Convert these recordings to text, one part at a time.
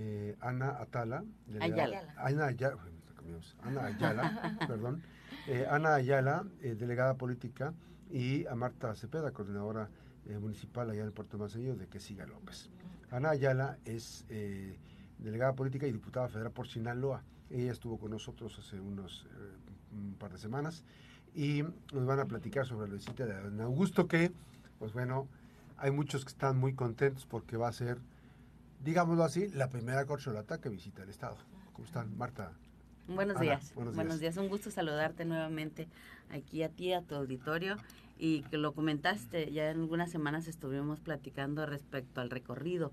eh, Ana Atala. Ayala. Ana Ayala, Ana Ayala, perdón. Eh, Ana Ayala, eh, delegada política, y a Marta Cepeda, coordinadora municipal allá en el Puerto Manzanillo de Que Siga López. Ana Ayala es delegada política y diputada federal por Sinaloa. Ella estuvo con nosotros hace unos un par de semanas y nos van a platicar sobre la visita de Augusto que, pues bueno, hay muchos que están muy contentos porque va a ser, digámoslo así, la primera corcholata que visita el Estado. ¿Cómo están, Marta? Buenos días. Buenos, días. Un gusto saludarte nuevamente aquí a ti, a tu auditorio. Y que lo comentaste, ya en algunas semanas estuvimos platicando respecto al recorrido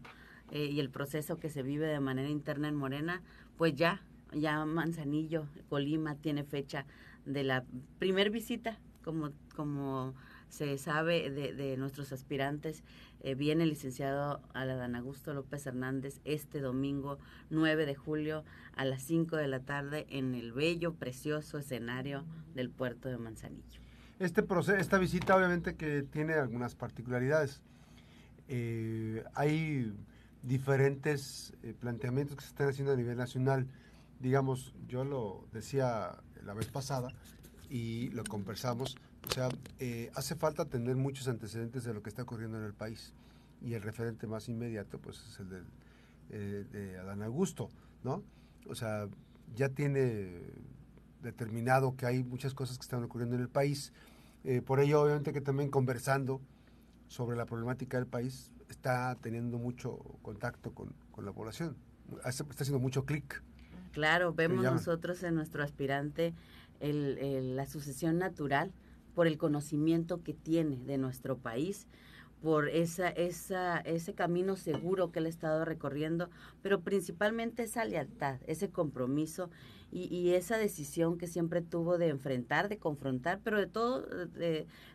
eh, y el proceso que se vive de manera interna en Morena. Pues ya, ya Manzanillo, Colima, tiene fecha de la primer visita, como, como se sabe de, nuestros aspirantes, eh, viene el licenciado Aladán Augusto López Hernández este domingo 9 de julio a las 5 de la tarde en el bello, precioso escenario del puerto de Manzanillo. Este proceso, esta visita obviamente que tiene algunas particularidades. Eh, hay diferentes eh, planteamientos que se están haciendo a nivel nacional. Digamos, yo lo decía la vez pasada y lo conversamos. O sea, eh, hace falta tener muchos antecedentes de lo que está ocurriendo en el país. Y el referente más inmediato, pues, es el eh, de Adán Augusto, ¿no? O sea, ya tiene determinado que hay muchas cosas que están ocurriendo en el país. Eh, por ello, obviamente, que también conversando sobre la problemática del país, está teniendo mucho contacto con, con la población. Está haciendo mucho clic. Claro, vemos nosotros en nuestro aspirante la sucesión natural por el conocimiento que tiene de nuestro país, por esa, esa, ese camino seguro que él ha estado recorriendo, pero principalmente esa lealtad, ese compromiso y, esa decisión que siempre tuvo de enfrentar, de confrontar, pero de todo,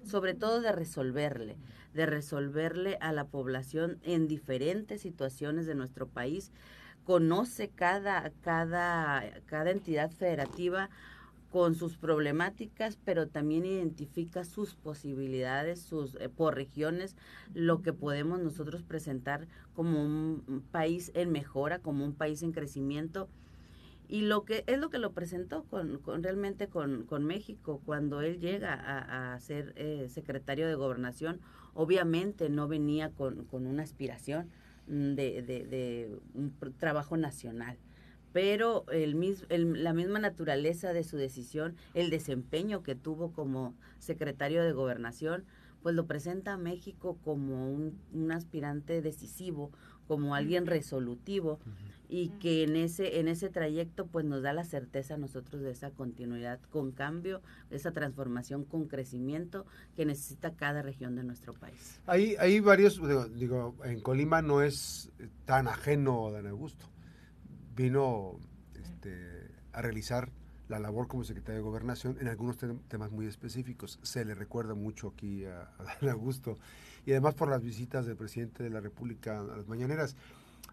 sobre todo de resolverle, de resolverle a la población en diferentes situaciones de nuestro país. Conoce cada, cada, cada entidad federativa con sus problemáticas, pero también identifica sus posibilidades, sus eh, por regiones, lo que podemos nosotros presentar como un país en mejora, como un país en crecimiento. Y lo que es lo que lo presentó con, realmente con, con, México cuando él llega a, ser eh, secretario de gobernación, obviamente no venía con, con una aspiración de, de, de un trabajo nacional pero el, el, la misma naturaleza de su decisión, el desempeño que tuvo como secretario de gobernación, pues lo presenta a México como un, un aspirante decisivo, como alguien resolutivo y que en ese en ese trayecto pues nos da la certeza a nosotros de esa continuidad con cambio, de esa transformación con crecimiento que necesita cada región de nuestro país. Hay, hay varios, digo, en Colima no es tan ajeno Dan Augusto vino este, a realizar la labor como secretario de Gobernación en algunos temas muy específicos. Se le recuerda mucho aquí a, a Augusto y además por las visitas del presidente de la República a las mañaneras.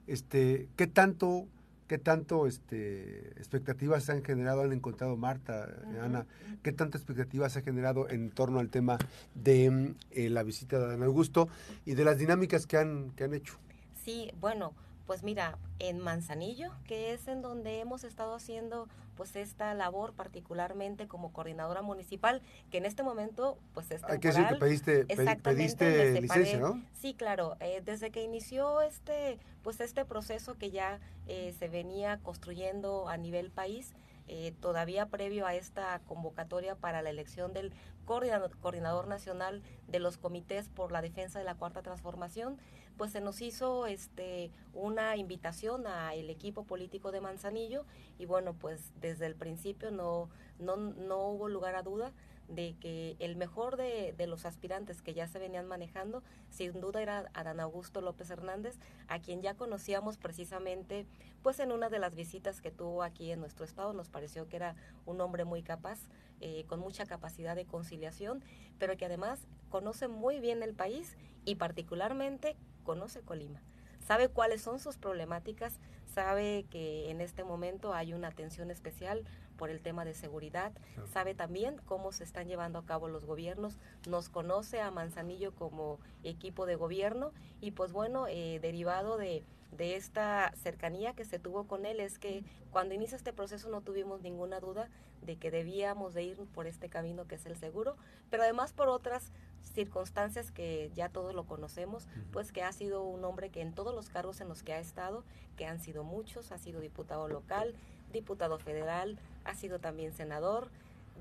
Este, ¿Qué tanto, qué tanto este, expectativas se han generado, han encontrado Marta, Ana? ¿Qué tanta expectativas se ha generado en torno al tema de eh, la visita de Dan Augusto y de las dinámicas que han, que han hecho? Sí, bueno, pues mira, en Manzanillo, que es en donde hemos estado haciendo pues esta labor particularmente como coordinadora municipal, que en este momento pues es temporal. Hay que decir que pediste, pediste licencia, ¿no? Sí, claro, eh, desde que inició este pues este proceso que ya eh, se venía construyendo a nivel país, eh, todavía previo a esta convocatoria para la elección del coordinador, coordinador, nacional de los comités por la defensa de la cuarta transformación, pues se nos hizo este una invitación al equipo político de Manzanillo y bueno, pues desde el principio no, no, no hubo lugar a duda de que el mejor de, de, los aspirantes que ya se venían manejando, sin duda era Adán Augusto López Hernández, a quien ya conocíamos precisamente, pues en una de las visitas que tuvo aquí en nuestro estado, nos pareció que era un hombre muy capaz, eh, con mucha capacidad de conciliación, pero que además conoce muy bien el país y particularmente conoce Colima sabe cuáles son sus problemáticas, sabe que en este momento hay una atención especial por el tema de seguridad, sabe también cómo se están llevando a cabo los gobiernos, nos conoce a Manzanillo como equipo de gobierno y pues bueno, eh, derivado de, de esta cercanía que se tuvo con él es que cuando inicia este proceso no tuvimos ninguna duda de que debíamos de ir por este camino que es el seguro, pero además por otras circunstancias que ya todos lo conocemos, pues que ha sido un hombre que en todos los cargos en los que ha estado, que han sido muchos, ha sido diputado local, diputado federal, ha sido también senador,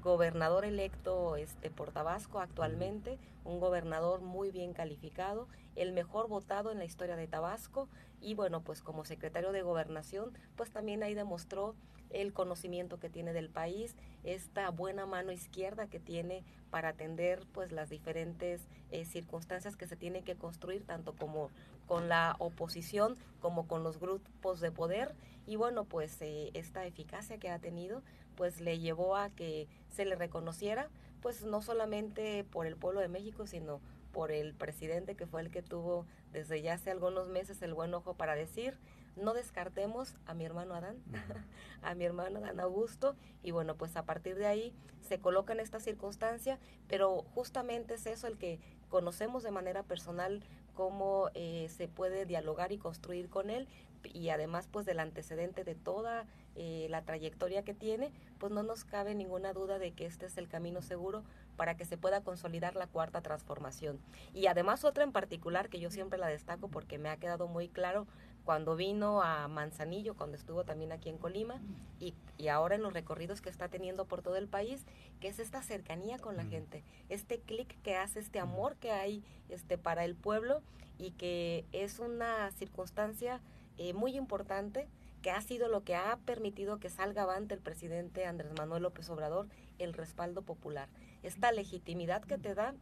gobernador electo este, por Tabasco actualmente, un gobernador muy bien calificado, el mejor votado en la historia de Tabasco y bueno, pues como secretario de gobernación, pues también ahí demostró el conocimiento que tiene del país, esta buena mano izquierda que tiene para atender pues las diferentes eh, circunstancias que se tienen que construir tanto como con la oposición como con los grupos de poder. Y bueno pues eh, esta eficacia que ha tenido pues le llevó a que se le reconociera pues no solamente por el pueblo de México sino por el presidente que fue el que tuvo desde ya hace algunos meses el buen ojo para decir no descartemos a mi hermano Adán, a mi hermano Adán Augusto, y bueno, pues a partir de ahí se coloca en esta circunstancia, pero justamente es eso el que conocemos de manera personal cómo eh, se puede dialogar y construir con él, y además pues del antecedente de toda eh, la trayectoria que tiene, pues no nos cabe ninguna duda de que este es el camino seguro para que se pueda consolidar la cuarta transformación. Y además otra en particular que yo siempre la destaco porque me ha quedado muy claro cuando vino a Manzanillo, cuando estuvo también aquí en Colima y, y, ahora en los recorridos que está teniendo por todo el país, que es esta cercanía con la gente, este clic que hace, este amor que hay este, para el pueblo y que es una circunstancia eh, muy importante que ha sido lo que ha permitido que salga avante el presidente Andrés Manuel López Obrador, el respaldo popular. Esta legitimidad que te da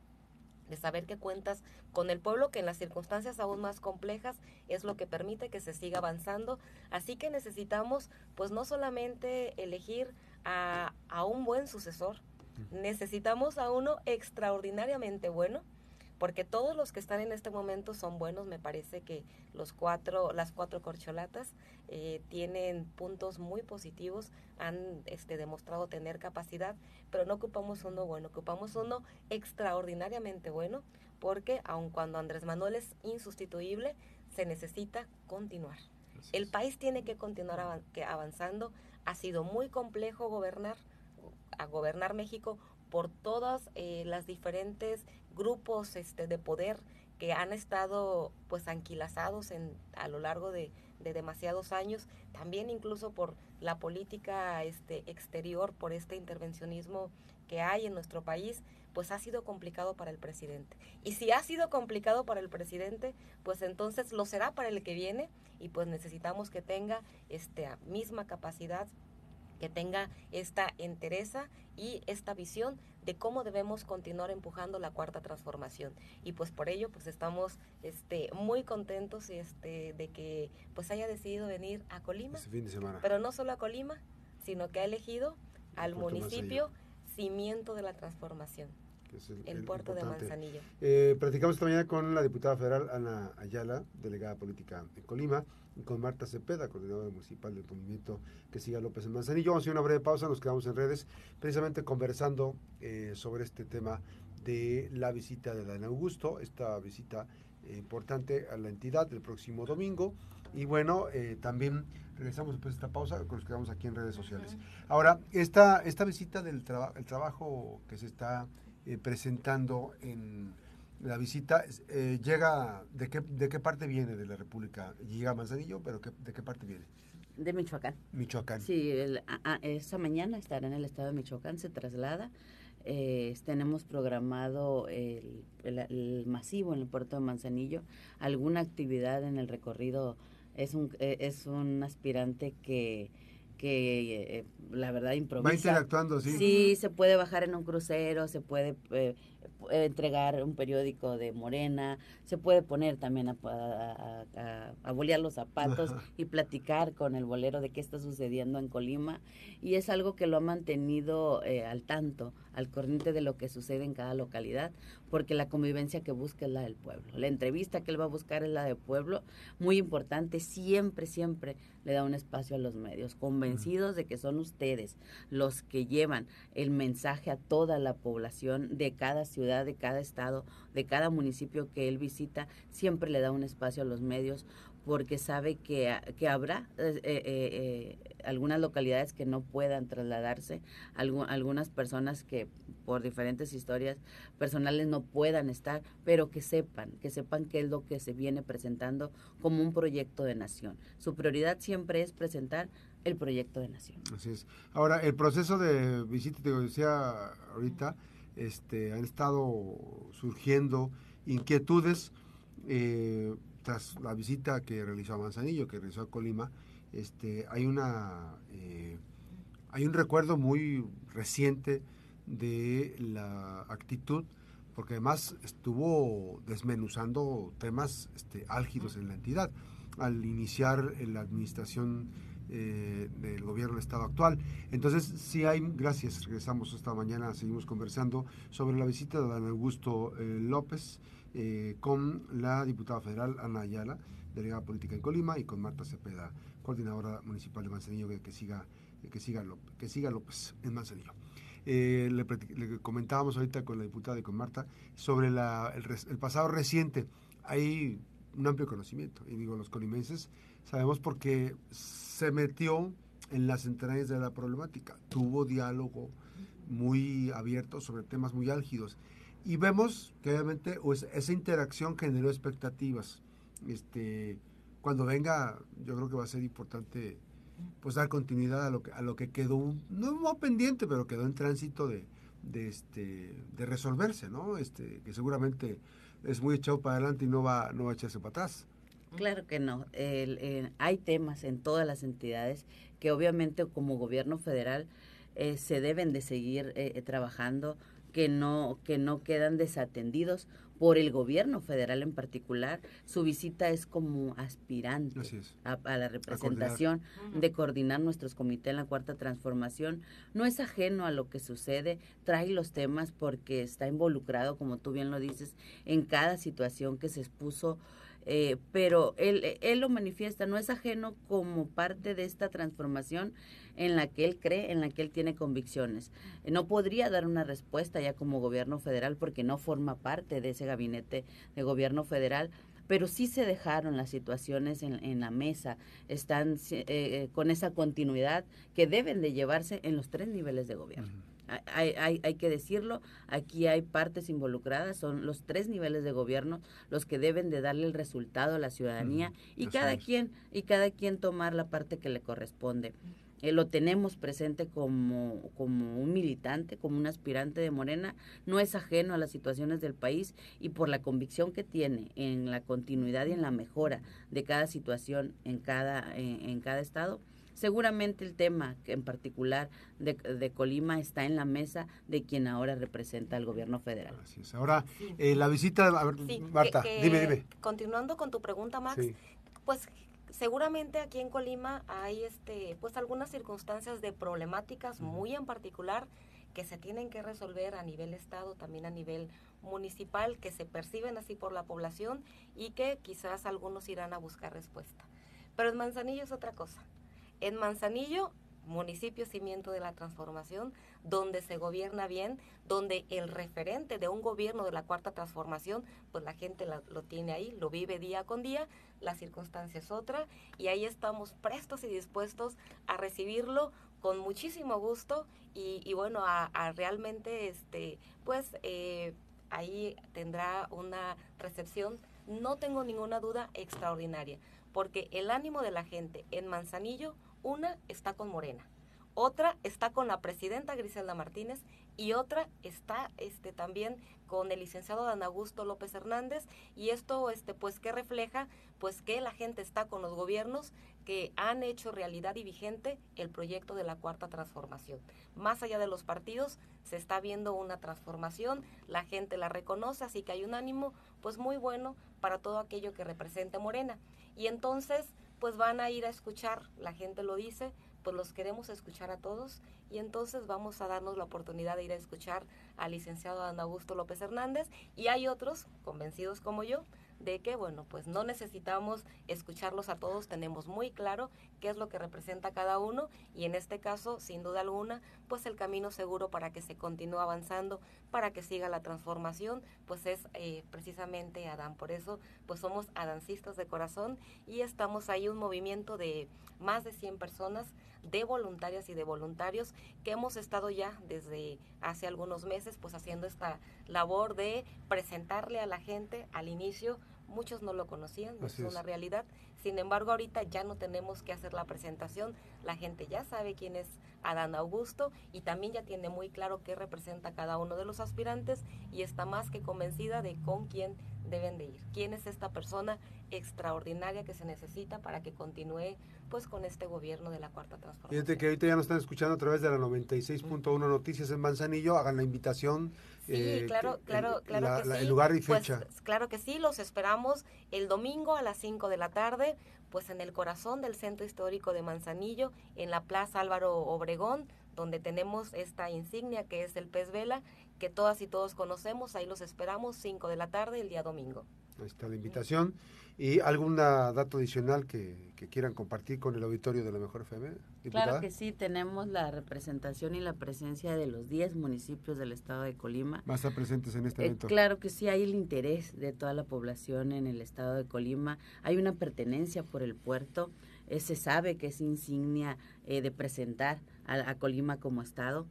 de saber que cuentas con el pueblo, que en las circunstancias aún más complejas es lo que permite que se siga avanzando. Así que necesitamos, pues no solamente elegir a, a un buen sucesor, necesitamos a uno extraordinariamente bueno, porque todos los que están en este momento son buenos. Me parece que los cuatro, las cuatro corcholatas eh, tienen puntos muy positivos, han este, demostrado tener capacidad, pero no ocupamos uno bueno, ocupamos uno extraordinariamente bueno, porque aun cuando Andrés Manuel es insustituible, se necesita continuar. El país tiene que continuar avanzando. Ha sido muy complejo gobernar, a gobernar México por todas eh, las diferentes grupos este, de poder que han estado pues anquilazados en, a lo largo de, demasiados años, también incluso por la política este, exterior, por este intervencionismo que hay en nuestro país, pues ha sido complicado para el presidente. Y si ha sido complicado para el presidente, pues entonces lo será para el que viene y pues necesitamos que tenga esta misma capacidad que tenga esta entereza y esta visión de cómo debemos continuar empujando la cuarta transformación. Y pues por ello pues estamos este muy contentos este de que pues haya decidido venir a Colima. Este fin de semana. pero no solo a Colima sino que ha elegido al municipio cimiento de la transformación el, puerto de Manzanillo. Eh, platicamos esta mañana con la diputada federal Ana Ayala, delegada política en Colima, y con Marta Cepeda, coordinadora municipal del movimiento que siga López en Manzanillo. Vamos a hacer una breve pausa, nos quedamos en redes, precisamente conversando eh, sobre este tema de la visita de Dan Augusto, esta visita eh, importante a la entidad el próximo domingo. Y bueno, eh, también regresamos después de esta pausa, nos quedamos aquí en redes sociales. Ahora, esta, esta visita del el trabajo que se está eh, presentando en la visita. Eh, llega, ¿de qué, ¿de qué parte viene de la República? Llega a Manzanillo, pero ¿de qué parte viene? De Michoacán. Michoacán. Sí, el, esta mañana estará en el estado de Michoacán, se traslada. Eh, tenemos programado el, el, masivo en el puerto de Manzanillo, alguna actividad en el recorrido. Es un, es un aspirante que que eh, la verdad improvisa. Va interactuando, sí. Sí, se puede bajar en un crucero, se puede eh, entregar un periódico de Morena, se puede poner también a, a, bolear los zapatos y platicar con el bolero de qué está sucediendo en Colima. Y es algo que lo ha mantenido eh, al tanto, al corriente de lo que sucede en cada localidad, porque la convivencia que busca es la del pueblo. La entrevista que él va a buscar es la del pueblo, muy importante, siempre, siempre le da un espacio a los medios, convencidos de que son ustedes los que llevan el mensaje a toda la población de cada ciudad de cada estado, de cada municipio que él visita, siempre le da un espacio a los medios porque sabe que, que habrá eh, eh, eh, algunas localidades que no puedan trasladarse, algunas personas que por diferentes historias personales no puedan estar, pero que sepan, que sepan qué es lo que se viene presentando como un proyecto de nación. Su prioridad siempre es presentar el proyecto de nación. Así es. Ahora, el proceso de visita, te decía ahorita, este, han estado surgiendo inquietudes eh, tras la visita que realizó a Manzanillo, que realizó a Colima, este, hay una eh, hay un recuerdo muy reciente de la actitud, porque además estuvo desmenuzando temas este, álgidos en la entidad. Al iniciar la administración eh, del gobierno del Estado actual. Entonces, sí hay, gracias, regresamos esta mañana, seguimos conversando sobre la visita de don Augusto eh, López eh, con la diputada federal Ana Ayala, delegada política en Colima, y con Marta Cepeda, coordinadora municipal de Manzanillo, que, siga que siga López, que siga López en Manzanillo. le, comentábamos ahorita con la diputada y con Marta sobre el, el pasado reciente. Hay un amplio conocimiento, y digo, los colimenses sabemos porque se metió en las entrañas de la problemática, tuvo diálogo muy abierto sobre temas muy álgidos. Y vemos que obviamente pues, esa interacción generó expectativas. Este, cuando venga, yo creo que va a ser importante pues dar continuidad a lo que, a lo que quedó, no, pendiente, pero quedó en tránsito de, de, este, de resolverse, ¿no? Este, que seguramente es muy echado para adelante y no va, no va a echarse para atrás. Claro que no. hay temas en todas las entidades que obviamente como gobierno federal eh, se deben de seguir eh, trabajando, que no, que no quedan desatendidos por el gobierno federal en particular. Su visita es como aspirante A, la representación de coordinar nuestros comités en la cuarta transformación. No es ajeno a lo que sucede, trae los temas porque está involucrado, como tú bien lo dices, en cada situación que se expuso eh, pero él, él lo manifiesta, no es ajeno como parte de esta transformación en la que él cree, en la que él tiene convicciones. No podría dar una respuesta ya como gobierno federal porque no forma parte de ese gabinete de gobierno federal, pero sí se dejaron las situaciones en, la mesa, están eh, eh, con esa continuidad que deben de llevarse en los tres niveles de gobierno. Hay, hay, hay, que decirlo, aquí hay partes involucradas, son los tres niveles de gobierno los que deben de darle el resultado a la ciudadanía y cada quien y cada quien tomar la parte que le corresponde. Eh, lo tenemos presente como, como un militante, como un aspirante de Morena, no es ajeno a las situaciones del país y por la convicción que tiene en la continuidad y en la mejora de cada situación en cada, en cada estado, Seguramente el tema en particular de, Colima está en la mesa de quien ahora representa al gobierno federal. Es. Ahora, eh, la visita, a Marta, dime, dime. Continuando con tu pregunta, Max, pues seguramente aquí en Colima hay este pues algunas circunstancias de problemáticas muy en particular que se tienen que resolver a nivel estado, también a nivel municipal, que se perciben así por la población y que quizás algunos irán a buscar respuesta. Pero en Manzanillo es otra cosa. En Manzanillo, municipio cimiento de la transformación, donde se gobierna bien, donde el referente de un gobierno de la cuarta transformación, pues la gente lo tiene ahí, lo vive día con día, la circunstancia es otra, y ahí estamos prestos y dispuestos a recibirlo con muchísimo gusto y, bueno, a, realmente, este, pues eh, ahí tendrá una recepción, no tengo ninguna duda, extraordinaria, porque el ánimo de la gente en Manzanillo una está con Morena, otra está con la presidenta Griselda Martínez y otra está este también con el licenciado Dan Augusto López Hernández y esto este pues que refleja pues que la gente está con los gobiernos que han hecho realidad y vigente el proyecto de la cuarta transformación. Más allá de los partidos se está viendo una transformación, la gente la reconoce, así que hay un ánimo pues muy bueno para todo aquello que represente Morena. Y entonces pues van a ir a escuchar, la gente lo dice, pues los queremos escuchar a todos y entonces vamos a darnos la oportunidad de ir a escuchar al licenciado Ana Augusto López Hernández y hay otros convencidos como yo de que, bueno, pues no necesitamos escucharlos a todos, tenemos muy claro qué es lo que representa cada uno y en este caso, sin duda alguna, pues el camino seguro para que se continúe avanzando, para que siga la transformación, pues es eh, precisamente Adán. Por eso, pues somos adancistas de corazón y estamos ahí un movimiento de más de 100 personas de voluntarias y de voluntarios que hemos estado ya desde hace algunos meses pues haciendo esta labor de presentarle a la gente al inicio muchos no lo conocían, es una realidad. Sin embargo, ahorita ya no tenemos que hacer la presentación, la gente ya sabe quién es Adán Augusto y también ya tiene muy claro qué representa cada uno de los aspirantes y está más que convencida de con quién deben de ir. ¿Quién es esta persona extraordinaria que se necesita para que continúe pues con este gobierno de la Cuarta Transformación? Fíjate que ahorita ya nos están escuchando a través de la 96.1 Noticias en Manzanillo, hagan la invitación. Sí, eh, claro, claro, claro que sí. El lugar y pues, fecha. claro que sí, los esperamos el domingo a las 5 de la tarde, pues en el corazón del Centro Histórico de Manzanillo, en la Plaza Álvaro Obregón, donde tenemos esta insignia que es el pez vela que todas y todos conocemos. Ahí los esperamos, 5 de la tarde, el día domingo. Ahí está la invitación. ¿Y algún dato adicional que, quieran compartir con el auditorio de la Mejor FM? Claro que sí, tenemos la representación y la presencia de los 10 municipios del estado de Colima. ¿Va a estar presentes en este eh, evento? claro que sí, hay el interés de toda la población en el estado de Colima. Hay una pertenencia por el puerto. Eh, se sabe que es insignia eh, de presentar a Colima como estado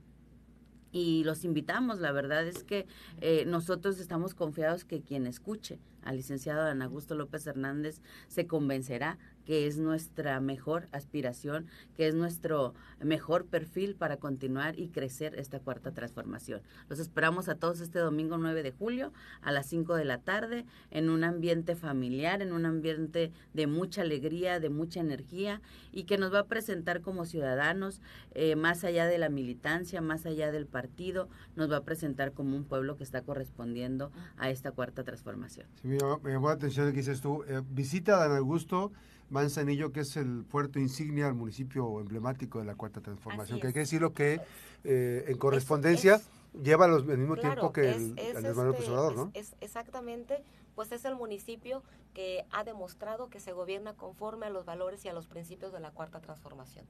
y los invitamos. La verdad es que eh, nosotros estamos confiados que quien escuche al licenciado Ana Augusto López Hernández se convencerá que es nuestra mejor aspiración, que es nuestro mejor perfil para continuar y crecer esta cuarta transformación. Los esperamos a todos este domingo 9 de julio a las 5 de la tarde en un ambiente familiar, en un ambiente de mucha alegría, de mucha energía y que nos va a presentar como ciudadanos, eh, más allá de la militancia, más allá del partido, nos va a presentar como un pueblo que está correspondiendo a esta cuarta transformación. Me, llamó, la atención que dices tú, eh, visita Dan Augusto Manzanillo, que es el puerto insignia, el municipio emblemático de la Cuarta Transformación, que hay que decirlo que eh, en correspondencia lleva los, el mismo tiempo que el, el este, ¿no? Es, exactamente, pues es el municipio que ha demostrado que se gobierna conforme a los valores y a los principios de la Cuarta Transformación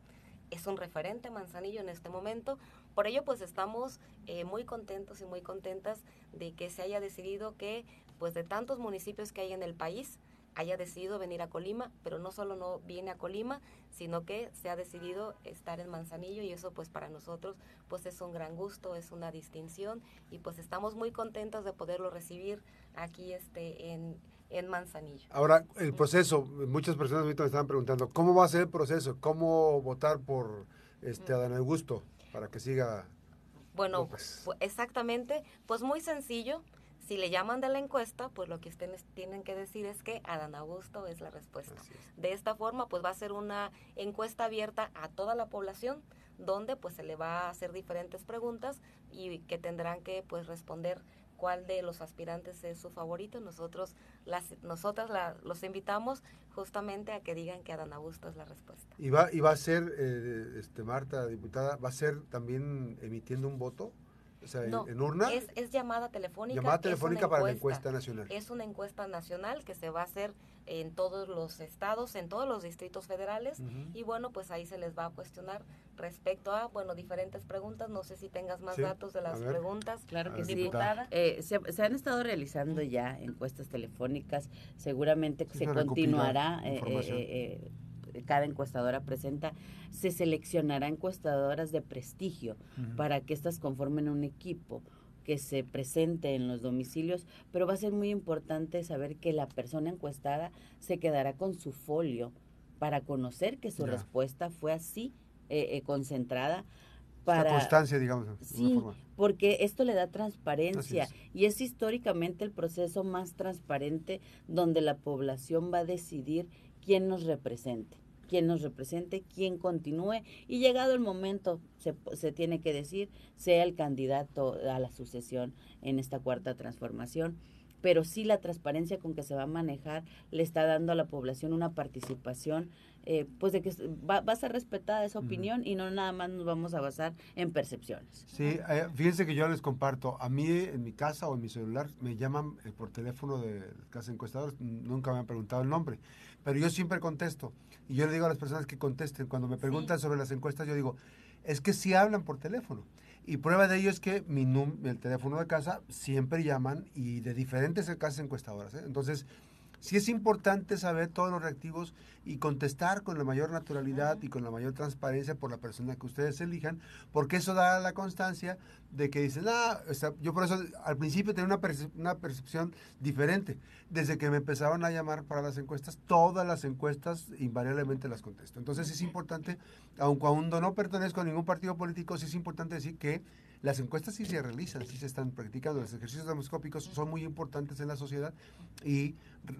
es un referente Manzanillo en este momento. Por ello, pues estamos eh, muy contentos y muy contentas de que se haya decidido que, pues de tantos municipios que hay en el país, haya decidido venir a Colima, pero no solo no viene a Colima, sino que se ha decidido estar en Manzanillo y eso pues para nosotros pues es un gran gusto, es una distinción y pues estamos muy contentos de poderlo recibir aquí este en, en Manzanillo. Ahora, el proceso, muchas personas ahorita me estaban preguntando, ¿cómo va a ser el proceso? ¿Cómo votar por este Adán Augusto para que siga? Bueno, pues, exactamente, pues muy sencillo si le llaman de la encuesta, pues lo que ustedes tienen que decir es que Adán Augusto es la respuesta. De esta forma, pues va a ser una encuesta abierta a toda la población, donde pues se le va a hacer diferentes preguntas y que tendrán que pues responder cuál de los aspirantes es su favorito. Nosotros, las, nosotras los invitamos justamente a que digan que Adán Augusto es la respuesta. ¿Y va, y va a ser, eh, este, Marta, diputada, va a ser también emitiendo un voto? En, urna. Es, llamada telefónica. Llamada telefónica para la encuesta nacional. Es una encuesta nacional que se va a hacer en todos los estados, en todos los distritos federales. Y bueno, pues ahí se les va a cuestionar respecto a, bueno, diferentes preguntas. No sé si tengas más datos de las preguntas. Claro que sí. Eh, se, han estado realizando ya encuestas telefónicas. Seguramente se continuará. Eh, eh, cada encuestadora presenta, se seleccionará encuestadoras de prestigio para que éstas conformen un equipo que se presente en los domicilios, pero va a ser muy importante saber que la persona encuestada se quedará con su folio para conocer que su respuesta fue así eh, eh, concentrada. Para, constancia, digamos. Sí, porque esto le da transparencia y es históricamente el proceso más transparente donde la población va a decidir quién nos represente quién nos represente, quién continúe y llegado el momento, se, se, tiene que decir, sea el candidato a la sucesión en esta cuarta transformación. Pero sí la transparencia con que se va a manejar le está dando a la población una participación eh, pues de que va, a ser respetada esa opinión y no nada más nos vamos a basar en percepciones. Sí, eh, fíjense que yo les comparto, a mí en mi casa o en mi celular me llaman eh, por teléfono de casa encuestadores, nunca me han preguntado el nombre, pero yo siempre contesto y yo le digo a las personas que contesten, cuando me preguntan sobre las encuestas, yo digo, es que sí hablan por teléfono. Y prueba de ello es que mi el teléfono de casa siempre llaman y de diferentes casas encuestadoras. Entonces, sí es importante saber todos los reactivos y contestar con la mayor naturalidad y con la mayor transparencia por la persona que ustedes elijan, porque eso da la constancia de que dicen, ah, yo por eso al principio tenía una, una percepción diferente. Desde que me empezaron a llamar para las encuestas, todas las encuestas invariablemente las contesto. Entonces es importante, aun cuando no pertenezco a ningún partido político, sí es importante decir que las encuestas sí se realizan, sí se están practicando. Los ejercicios demoscópicos son muy importantes en la sociedad y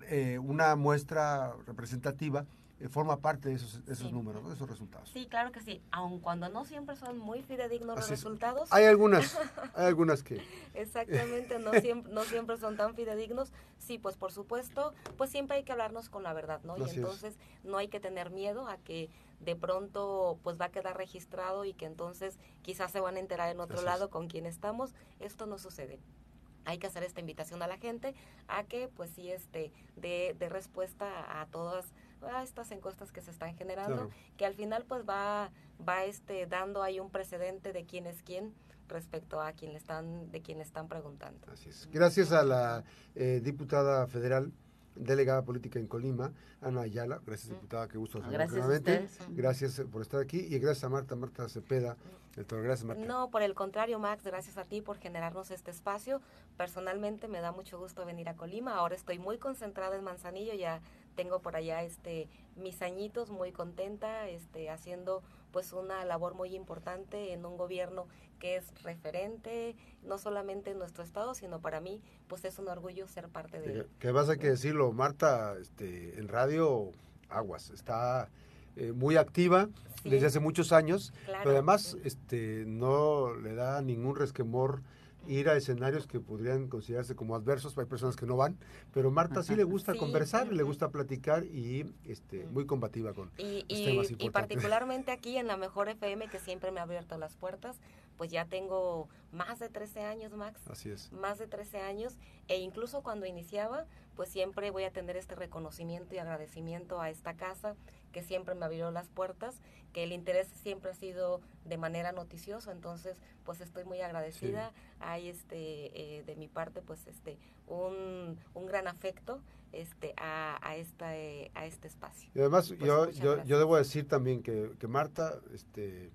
eh, una muestra representativa eh, forma parte de esos, esos números, de esos resultados. Sí, claro que sí, aun cuando no siempre son muy fidedignos los resultados. Hay algunas, hay algunas que... Exactamente, no siempre, no siempre son tan fidedignos. Sí, pues por supuesto, pues siempre hay que hablarnos con la verdad, ¿no? y entonces no hay que tener miedo a que de pronto pues va a quedar registrado y que entonces quizás se van a enterar en otro lado con quién estamos. Esto no sucede. Hay que hacer esta invitación a la gente a que pues sí este de, de respuesta a todas estas encuestas que se están generando, que al final pues va va este dando ahí un precedente de quién es quién respecto a quien le están de quien están preguntando. Así es. Gracias a la eh, diputada federal delegada política en Colima, Ana Ayala. Gracias, diputada, qué gusto Gracias Gracias por estar aquí y gracias a Marta, Marta Cepeda. Gracias, Marta. No, por el contrario, Max, gracias a ti por generarnos este espacio. Personalmente me da mucho gusto venir a Colima. Ahora estoy muy concentrada en Manzanillo, ya tengo por allá este mis añitos muy contenta este haciendo pues una labor muy importante en un gobierno que es referente no solamente en nuestro estado sino para mí pues es un orgullo ser parte de él. que vas a que decirlo Marta este en radio aguas está eh, muy activa desde hace muchos años pero además este no le da ningún resquemor ir a escenarios que podrían considerarse como adversos, hay personas que no van, pero Marta sí le gusta conversar, le gusta platicar y este muy combativa con y, y, particularmente aquí en la Mejor FM que siempre me ha abierto las puertas, pues ya tengo más de 13 años, Max. Así es. Más de 13 años e incluso cuando iniciaba, pues siempre voy a tener este reconocimiento y agradecimiento a esta casa que siempre me abrió las puertas, que el interés siempre ha sido de manera noticiosa, entonces pues estoy muy agradecida. Hay este eh, de mi parte pues este un, un gran afecto este a, a, esta, eh, a este espacio. Y además pues, yo, yo, yo, debo decir también que, que Marta este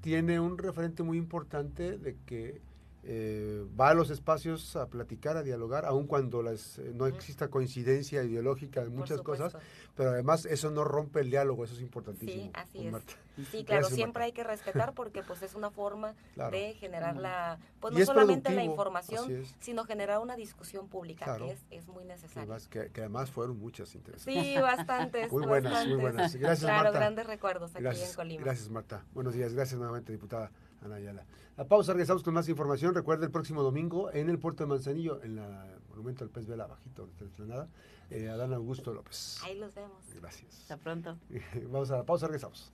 tiene un referente muy importante de que eh, va a los espacios a platicar, a dialogar, aun cuando las, eh, no exista coincidencia ideológica en muchas cosas, pero además eso no rompe el diálogo, eso es importantísimo. Sí, así es. Sí, claro, siempre hay que respetar porque pues es una forma de generar la, pues no solamente la información, sino generar una discusión pública, que es, es, muy necesario. Que, además fueron muchas interesantes. Sí, bastantes. muy buenas, muy buenas. Gracias, claro, grandes recuerdos aquí en Colima. Gracias, Marta. Buenos días, gracias nuevamente, diputada. Ana Ayala. La pausa, regresamos con más información. Recuerda el próximo domingo en el puerto de Manzanillo, en el Monumento del Pez Vela, bajito, de la explanada, eh, Adán Augusto López. Ahí los vemos. Gracias. Hasta pronto. Vamos a la pausa, regresamos.